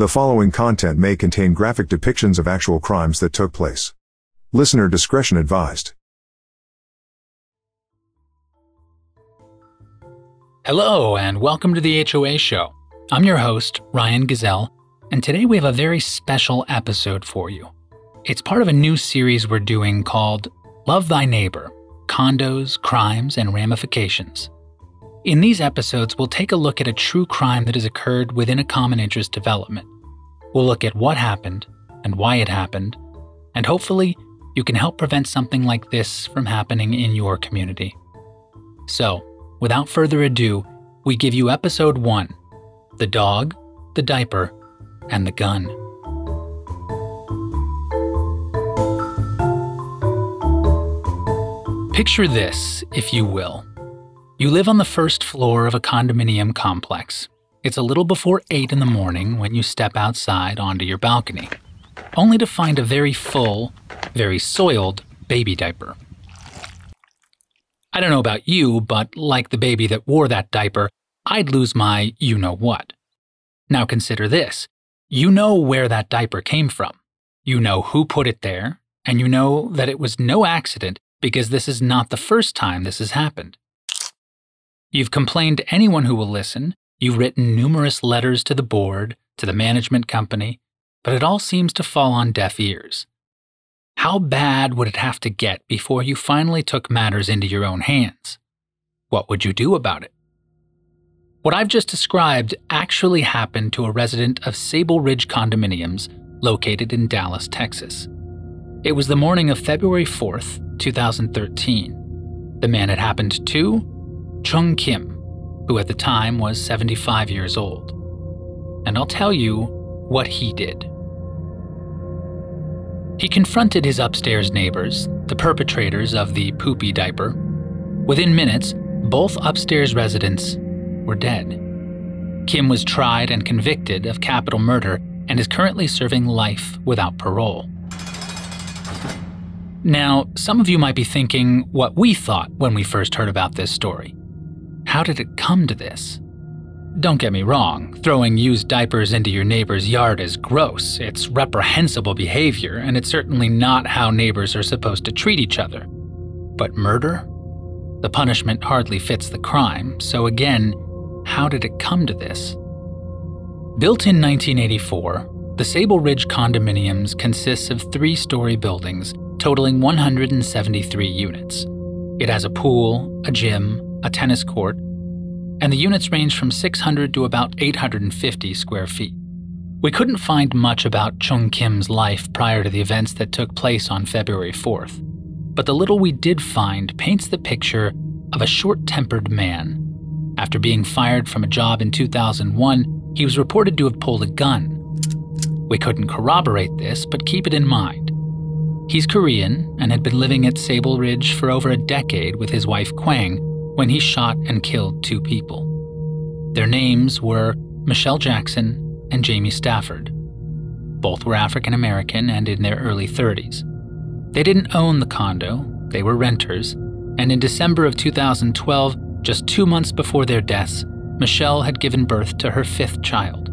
The following content may contain graphic depictions of actual crimes that took place. Listener discretion advised. Hello, and welcome to the HOA Show. I'm your host, Ryan Gazelle, and today we have a very special episode for you. It's part of a new series we're doing called Love Thy Neighbor Condos, Crimes, and Ramifications. In these episodes, we'll take a look at a true crime that has occurred within a common interest development. We'll look at what happened and why it happened, and hopefully, you can help prevent something like this from happening in your community. So, without further ado, we give you episode 1 The Dog, the Diaper, and the Gun. Picture this, if you will. You live on the first floor of a condominium complex. It's a little before 8 in the morning when you step outside onto your balcony, only to find a very full, very soiled baby diaper. I don't know about you, but like the baby that wore that diaper, I'd lose my you know what. Now consider this you know where that diaper came from, you know who put it there, and you know that it was no accident because this is not the first time this has happened. You've complained to anyone who will listen, you've written numerous letters to the board, to the management company, but it all seems to fall on deaf ears. How bad would it have to get before you finally took matters into your own hands? What would you do about it? What I've just described actually happened to a resident of Sable Ridge Condominiums located in Dallas, Texas. It was the morning of February 4th, 2013. The man it happened to Chung Kim, who at the time was 75 years old. And I'll tell you what he did. He confronted his upstairs neighbors, the perpetrators of the poopy diaper. Within minutes, both upstairs residents were dead. Kim was tried and convicted of capital murder and is currently serving life without parole. Now, some of you might be thinking what we thought when we first heard about this story. How did it come to this? Don't get me wrong, throwing used diapers into your neighbor's yard is gross. It's reprehensible behavior, and it's certainly not how neighbors are supposed to treat each other. But murder? The punishment hardly fits the crime, so again, how did it come to this? Built in 1984, the Sable Ridge condominiums consists of three story buildings totaling 173 units. It has a pool, a gym, a tennis court, and the units range from 600 to about 850 square feet. We couldn't find much about Chung Kim's life prior to the events that took place on February 4th, but the little we did find paints the picture of a short tempered man. After being fired from a job in 2001, he was reported to have pulled a gun. We couldn't corroborate this, but keep it in mind. He's Korean and had been living at Sable Ridge for over a decade with his wife Kwang when he shot and killed two people. Their names were Michelle Jackson and Jamie Stafford. Both were African American and in their early 30s. They didn't own the condo, they were renters, and in December of 2012, just two months before their deaths, Michelle had given birth to her fifth child.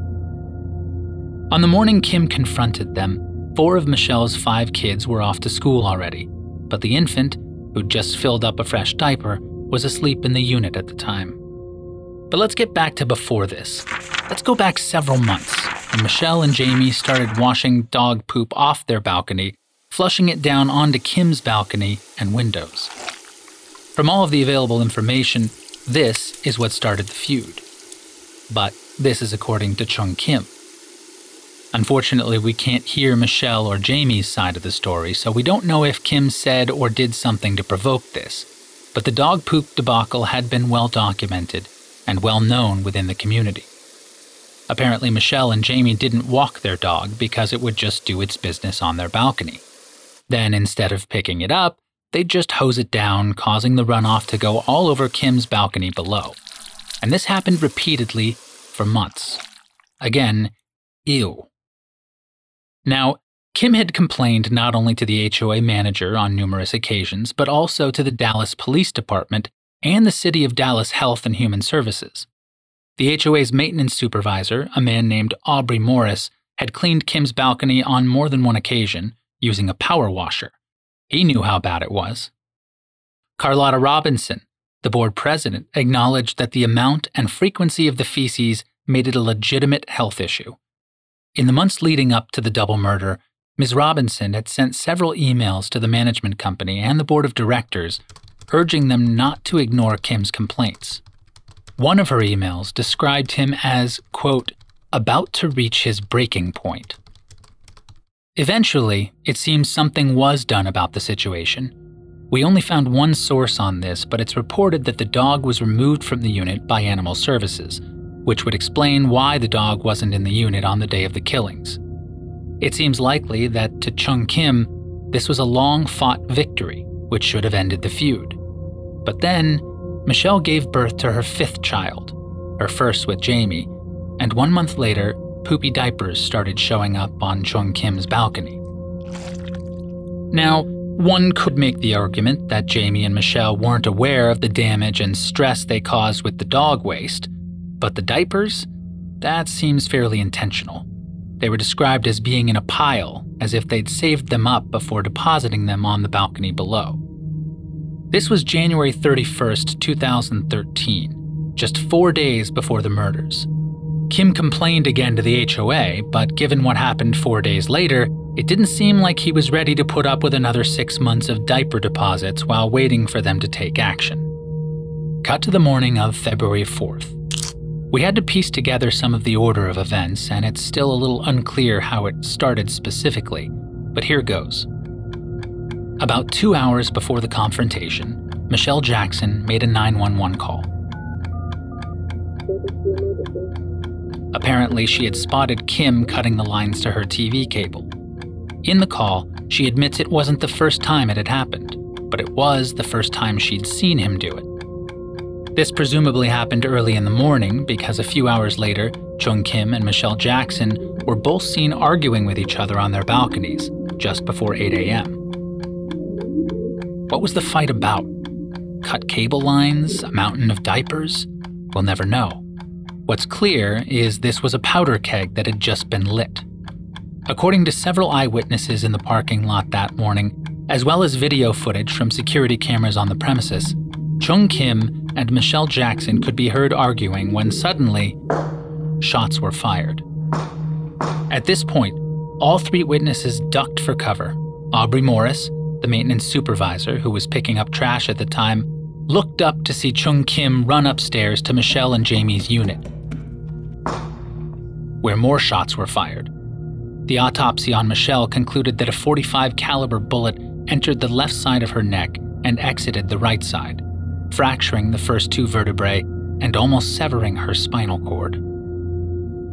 On the morning Kim confronted them, four of Michelle's five kids were off to school already, but the infant, who'd just filled up a fresh diaper, was asleep in the unit at the time. But let's get back to before this. Let's go back several months when Michelle and Jamie started washing dog poop off their balcony, flushing it down onto Kim's balcony and windows. From all of the available information, this is what started the feud. But this is according to Chung Kim. Unfortunately, we can't hear Michelle or Jamie's side of the story, so we don't know if Kim said or did something to provoke this but the dog poop debacle had been well documented and well known within the community. Apparently, Michelle and Jamie didn't walk their dog because it would just do its business on their balcony. Then, instead of picking it up, they'd just hose it down, causing the runoff to go all over Kim's balcony below. And this happened repeatedly for months. Again, ew. Now, Kim had complained not only to the HOA manager on numerous occasions, but also to the Dallas Police Department and the City of Dallas Health and Human Services. The HOA's maintenance supervisor, a man named Aubrey Morris, had cleaned Kim's balcony on more than one occasion using a power washer. He knew how bad it was. Carlotta Robinson, the board president, acknowledged that the amount and frequency of the feces made it a legitimate health issue. In the months leading up to the double murder, Ms. Robinson had sent several emails to the management company and the board of directors urging them not to ignore Kim's complaints. One of her emails described him as, quote, about to reach his breaking point. Eventually, it seems something was done about the situation. We only found one source on this, but it's reported that the dog was removed from the unit by Animal Services, which would explain why the dog wasn't in the unit on the day of the killings. It seems likely that to Chung Kim, this was a long fought victory, which should have ended the feud. But then, Michelle gave birth to her fifth child, her first with Jamie, and one month later, poopy diapers started showing up on Chung Kim's balcony. Now, one could make the argument that Jamie and Michelle weren't aware of the damage and stress they caused with the dog waste, but the diapers? That seems fairly intentional. They were described as being in a pile, as if they'd saved them up before depositing them on the balcony below. This was January 31st, 2013, just four days before the murders. Kim complained again to the HOA, but given what happened four days later, it didn't seem like he was ready to put up with another six months of diaper deposits while waiting for them to take action. Cut to the morning of February 4th. We had to piece together some of the order of events, and it's still a little unclear how it started specifically, but here goes. About two hours before the confrontation, Michelle Jackson made a 911 call. Apparently, she had spotted Kim cutting the lines to her TV cable. In the call, she admits it wasn't the first time it had happened, but it was the first time she'd seen him do it. This presumably happened early in the morning because a few hours later, Chung Kim and Michelle Jackson were both seen arguing with each other on their balconies just before 8 a.m. What was the fight about? Cut cable lines? A mountain of diapers? We'll never know. What's clear is this was a powder keg that had just been lit. According to several eyewitnesses in the parking lot that morning, as well as video footage from security cameras on the premises, Chung Kim and Michelle Jackson could be heard arguing when suddenly, shots were fired. At this point, all three witnesses ducked for cover. Aubrey Morris, the maintenance supervisor, who was picking up trash at the time, looked up to see Chung Kim run upstairs to Michelle and Jamie's unit, where more shots were fired. The autopsy on Michelle concluded that a 45 caliber bullet entered the left side of her neck and exited the right side, fracturing the first two vertebrae and almost severing her spinal cord.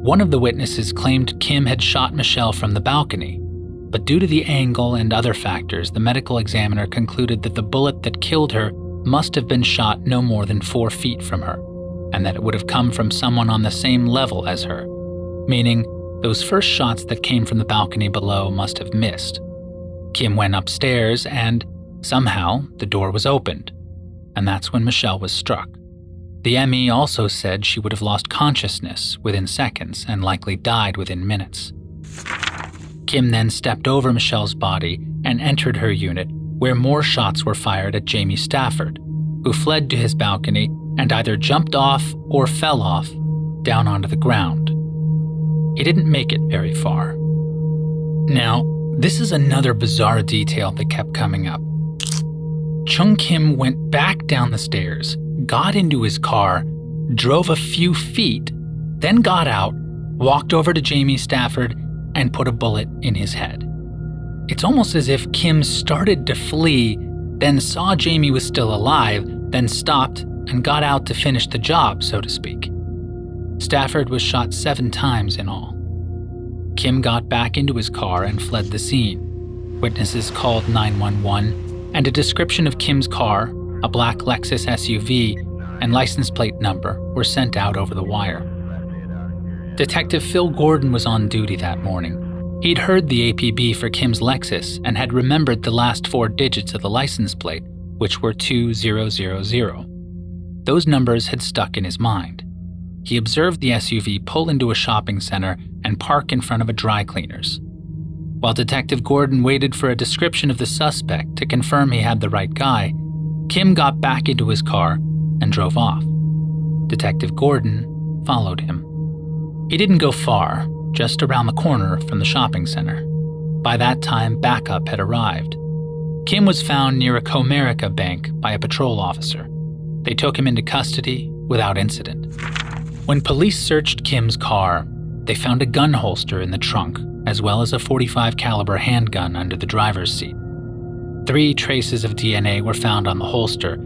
One of the witnesses claimed Kim had shot Michelle from the balcony, but due to the angle and other factors, the medical examiner concluded that the bullet that killed her must have been shot no more than four feet from her, and that it would have come from someone on the same level as her, meaning those first shots that came from the balcony below must have missed. Kim went upstairs, and somehow the door was opened, and that's when Michelle was struck. The ME also said she would have lost consciousness within seconds and likely died within minutes. Kim then stepped over Michelle's body and entered her unit, where more shots were fired at Jamie Stafford, who fled to his balcony and either jumped off or fell off down onto the ground. He didn't make it very far. Now, this is another bizarre detail that kept coming up. Chung Kim went back down the stairs, got into his car, drove a few feet, then got out, walked over to Jamie Stafford, and put a bullet in his head. It's almost as if Kim started to flee, then saw Jamie was still alive, then stopped and got out to finish the job, so to speak. Stafford was shot seven times in all. Kim got back into his car and fled the scene. Witnesses called 911, and a description of Kim's car, a black Lexus SUV, and license plate number were sent out over the wire. Detective Phil Gordon was on duty that morning. He'd heard the APB for Kim's Lexus and had remembered the last four digits of the license plate, which were 2000. Those numbers had stuck in his mind. he observed the SUV pull into a shopping center and park in front of a dry cleaner's. While Detective Gordon waited for a description of the suspect to confirm he had the right guy, Kim got back into his car and drove off. Detective Gordon followed him. He didn't go far, just around the corner from the shopping center. By that time, backup had arrived. Kim was found near a Comerica bank by a patrol officer. They took him into custody without incident. When police searched Kim's car, they found a gun holster in the trunk as well as a 45 caliber handgun under the driver's seat. Three traces of DNA were found on the holster,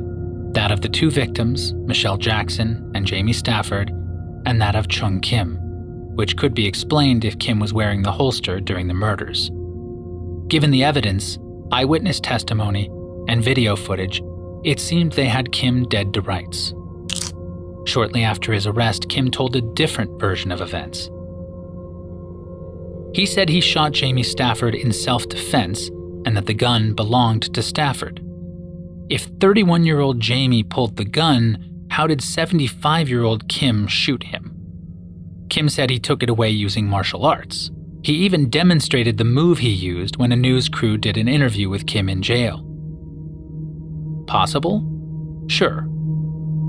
that of the two victims, Michelle Jackson and Jamie Stafford, and that of Chung Kim, which could be explained if Kim was wearing the holster during the murders. Given the evidence, eyewitness testimony, and video footage, it seemed they had Kim dead to rights. Shortly after his arrest, Kim told a different version of events. He said he shot Jamie Stafford in self defense and that the gun belonged to Stafford. If 31 year old Jamie pulled the gun, how did 75 year old Kim shoot him? Kim said he took it away using martial arts. He even demonstrated the move he used when a news crew did an interview with Kim in jail. Possible? Sure.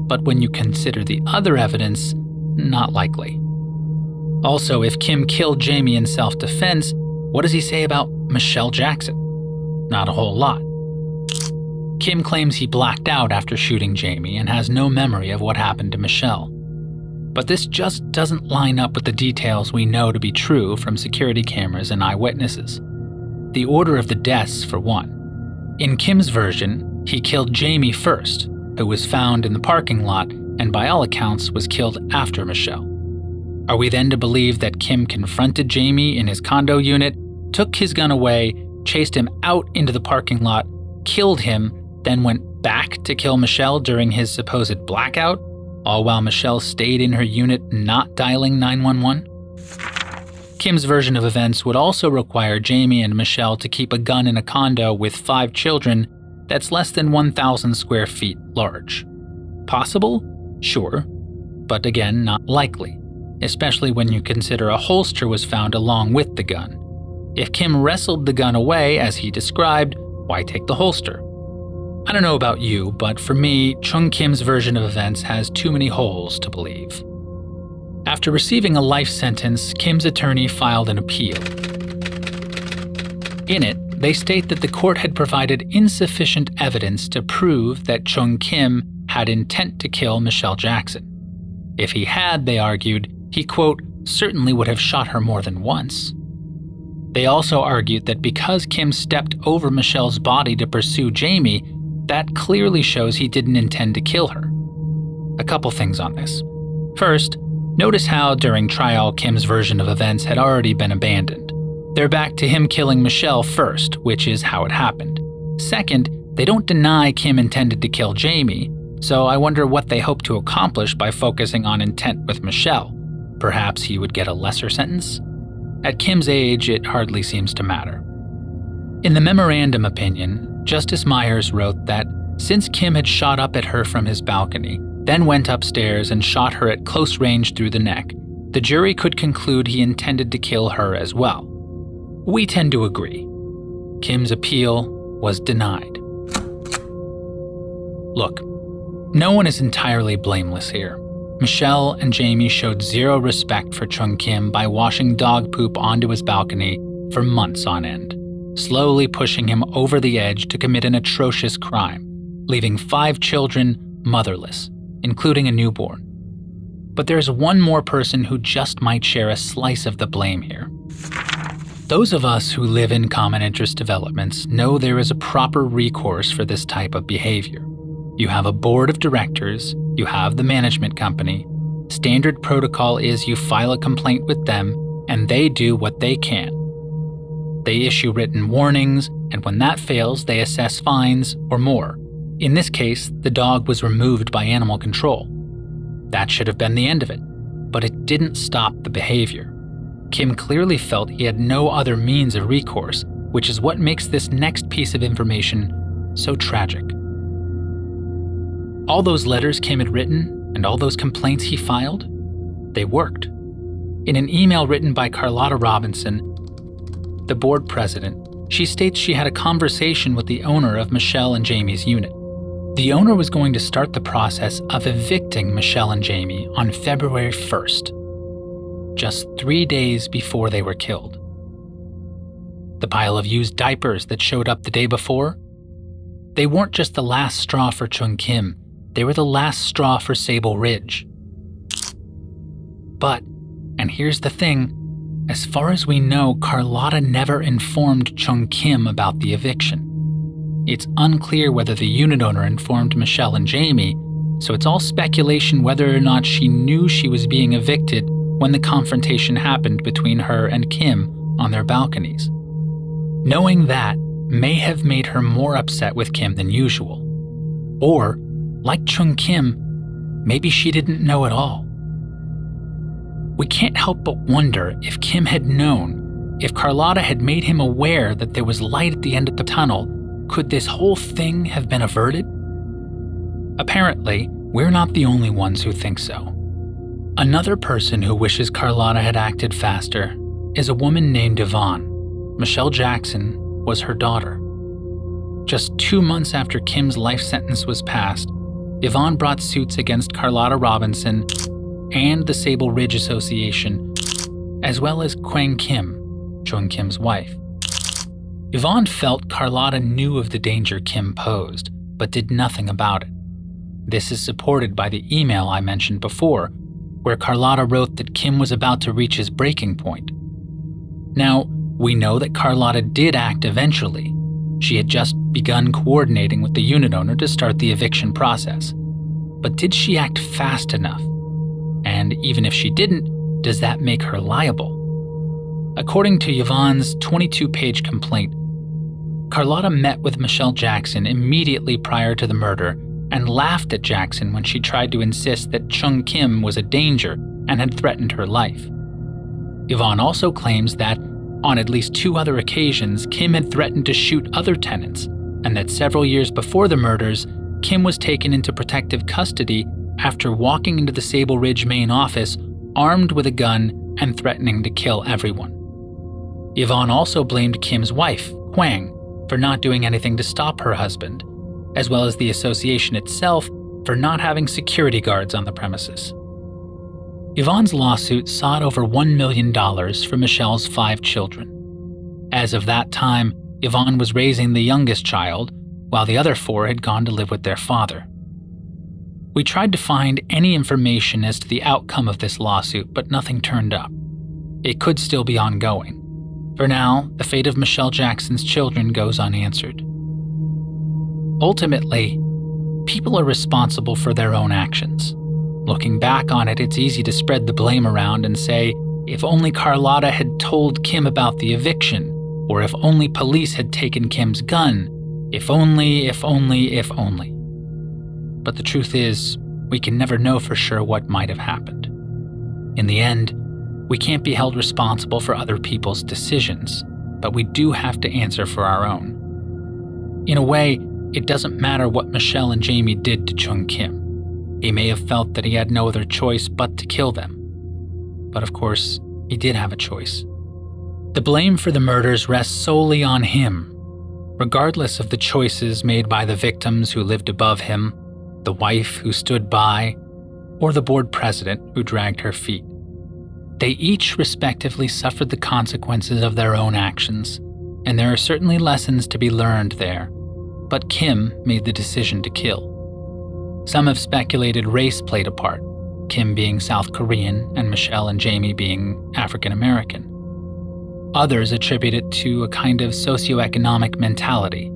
But when you consider the other evidence, not likely. Also, if Kim killed Jamie in self defense, what does he say about Michelle Jackson? Not a whole lot. Kim claims he blacked out after shooting Jamie and has no memory of what happened to Michelle. But this just doesn't line up with the details we know to be true from security cameras and eyewitnesses. The order of the deaths, for one. In Kim's version, he killed Jamie first, who was found in the parking lot and by all accounts was killed after Michelle. Are we then to believe that Kim confronted Jamie in his condo unit, took his gun away, chased him out into the parking lot, killed him, then went back to kill Michelle during his supposed blackout, all while Michelle stayed in her unit not dialing 911? Kim's version of events would also require Jamie and Michelle to keep a gun in a condo with five children that's less than 1,000 square feet large. Possible? Sure. But again, not likely especially when you consider a holster was found along with the gun. If Kim wrestled the gun away, as he described, why take the holster? I don't know about you, but for me, Chung Kim's version of events has too many holes to believe. After receiving a life sentence, Kim's attorney filed an appeal. In it, they state that the court had provided insufficient evidence to prove that Chung Kim had intent to kill Michelle Jackson. If he had, they argued, he, quote, certainly would have shot her more than once. They also argued that because Kim stepped over Michelle's body to pursue Jamie, that clearly shows he didn't intend to kill her. A couple things on this. First, notice how during trial Kim's version of events had already been abandoned. They're back to him killing Michelle first, which is how it happened. Second, they don't deny Kim intended to kill Jamie, so I wonder what they hope to accomplish by focusing on intent with Michelle. Perhaps he would get a lesser sentence? At Kim's age, it hardly seems to matter. In the memorandum opinion, Justice Myers wrote that since Kim had shot up at her from his balcony, then went upstairs and shot her at close range through the neck, the jury could conclude he intended to kill her as well. We tend to agree. Kim's appeal was denied. Look, no one is entirely blameless here. Michelle and Jamie showed zero respect for Chung Kim by washing dog poop onto his balcony for months on end, slowly pushing him over the edge to commit an atrocious crime, leaving five children motherless, including a newborn. But there's one more person who just might share a slice of the blame here. Those of us who live in common interest developments know there is a proper recourse for this type of behavior. You have a board of directors, you have the management company. Standard protocol is you file a complaint with them, and they do what they can. They issue written warnings, and when that fails, they assess fines or more. In this case, the dog was removed by animal control. That should have been the end of it, but it didn't stop the behavior. Kim clearly felt he had no other means of recourse, which is what makes this next piece of information so tragic. All those letters Kim had written and all those complaints he filed, they worked. In an email written by Carlotta Robinson, the board president, she states she had a conversation with the owner of Michelle and Jamie's unit. The owner was going to start the process of evicting Michelle and Jamie on February 1st, just three days before they were killed. The pile of used diapers that showed up the day before? They weren't just the last straw for Chung Kim, they were the last straw for Sable Ridge. But, and here's the thing as far as we know, Carlotta never informed Chung Kim about the eviction. It's unclear whether the unit owner informed Michelle and Jamie, so it's all speculation whether or not she knew she was being evicted when the confrontation happened between her and Kim on their balconies. Knowing that may have made her more upset with Kim than usual. Or, like Chung Kim, maybe she didn't know at all. We can't help but wonder if Kim had known, if Carlotta had made him aware that there was light at the end of the tunnel could this whole thing have been averted? Apparently, we're not the only ones who think so. Another person who wishes Carlotta had acted faster is a woman named Yvonne. Michelle Jackson was her daughter. Just two months after Kim's life sentence was passed, Yvonne brought suits against Carlotta Robinson and the Sable Ridge Association, as well as Kwang Kim, Chung Kim's wife. Yvonne felt Carlotta knew of the danger Kim posed, but did nothing about it. This is supported by the email I mentioned before, where Carlotta wrote that Kim was about to reach his breaking point. Now, we know that Carlotta did act eventually. She had just begun coordinating with the unit owner to start the eviction process. But did she act fast enough? And even if she didn't, does that make her liable? According to Yvonne's 22 page complaint, Carlotta met with Michelle Jackson immediately prior to the murder and laughed at Jackson when she tried to insist that Chung Kim was a danger and had threatened her life. Yvonne also claims that, on at least two other occasions, Kim had threatened to shoot other tenants, and that several years before the murders, Kim was taken into protective custody after walking into the Sable Ridge main office armed with a gun and threatening to kill everyone. Yvonne also blamed Kim's wife, Kwang, for not doing anything to stop her husband, as well as the association itself for not having security guards on the premises. Yvonne's lawsuit sought over $1 million for Michelle's five children. As of that time, Yvonne was raising the youngest child, while the other four had gone to live with their father. We tried to find any information as to the outcome of this lawsuit, but nothing turned up. It could still be ongoing. For now, the fate of Michelle Jackson's children goes unanswered. Ultimately, people are responsible for their own actions. Looking back on it, it's easy to spread the blame around and say, if only Carlotta had told Kim about the eviction, or if only police had taken Kim's gun, if only, if only, if only. But the truth is, we can never know for sure what might have happened. In the end, we can't be held responsible for other people's decisions, but we do have to answer for our own. In a way, it doesn't matter what Michelle and Jamie did to Chung Kim. He may have felt that he had no other choice but to kill them. But of course, he did have a choice. The blame for the murders rests solely on him, regardless of the choices made by the victims who lived above him, the wife who stood by, or the board president who dragged her feet. They each respectively suffered the consequences of their own actions, and there are certainly lessons to be learned there. But Kim made the decision to kill. Some have speculated race played a part, Kim being South Korean and Michelle and Jamie being African American. Others attribute it to a kind of socioeconomic mentality.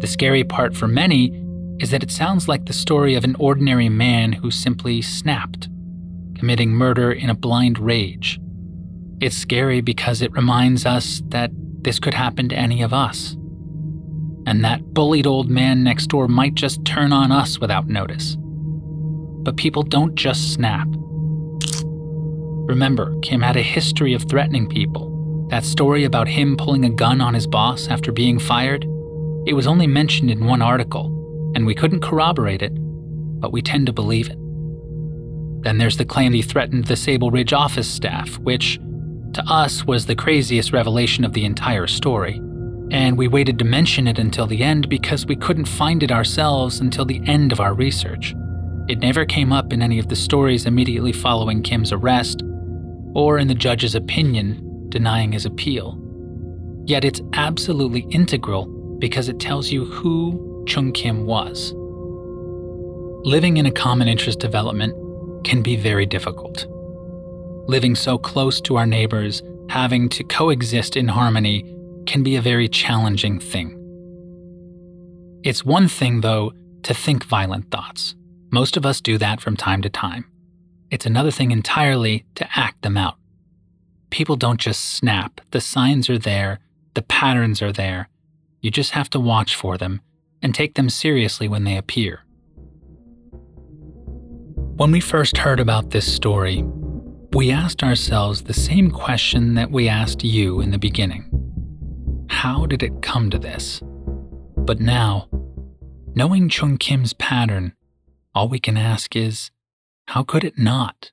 The scary part for many is that it sounds like the story of an ordinary man who simply snapped committing murder in a blind rage. It's scary because it reminds us that this could happen to any of us. And that bullied old man next door might just turn on us without notice. But people don't just snap. Remember, Kim had a history of threatening people. That story about him pulling a gun on his boss after being fired? It was only mentioned in one article, and we couldn't corroborate it, but we tend to believe it. Then there's the claim he threatened the Sable Ridge office staff, which, to us, was the craziest revelation of the entire story. And we waited to mention it until the end because we couldn't find it ourselves until the end of our research. It never came up in any of the stories immediately following Kim's arrest, or in the judge's opinion denying his appeal. Yet it's absolutely integral because it tells you who Chung Kim was. Living in a common interest development can be very difficult. Living so close to our neighbors, having to coexist in harmony, can be a very challenging thing. It's one thing, though, to think violent thoughts. Most of us do that from time to time. It's another thing entirely to act them out. People don't just snap, the signs are there, the patterns are there. You just have to watch for them and take them seriously when they appear. When we first heard about this story, we asked ourselves the same question that we asked you in the beginning How did it come to this? But now, knowing Chung Kim's pattern, all we can ask is, how could it not?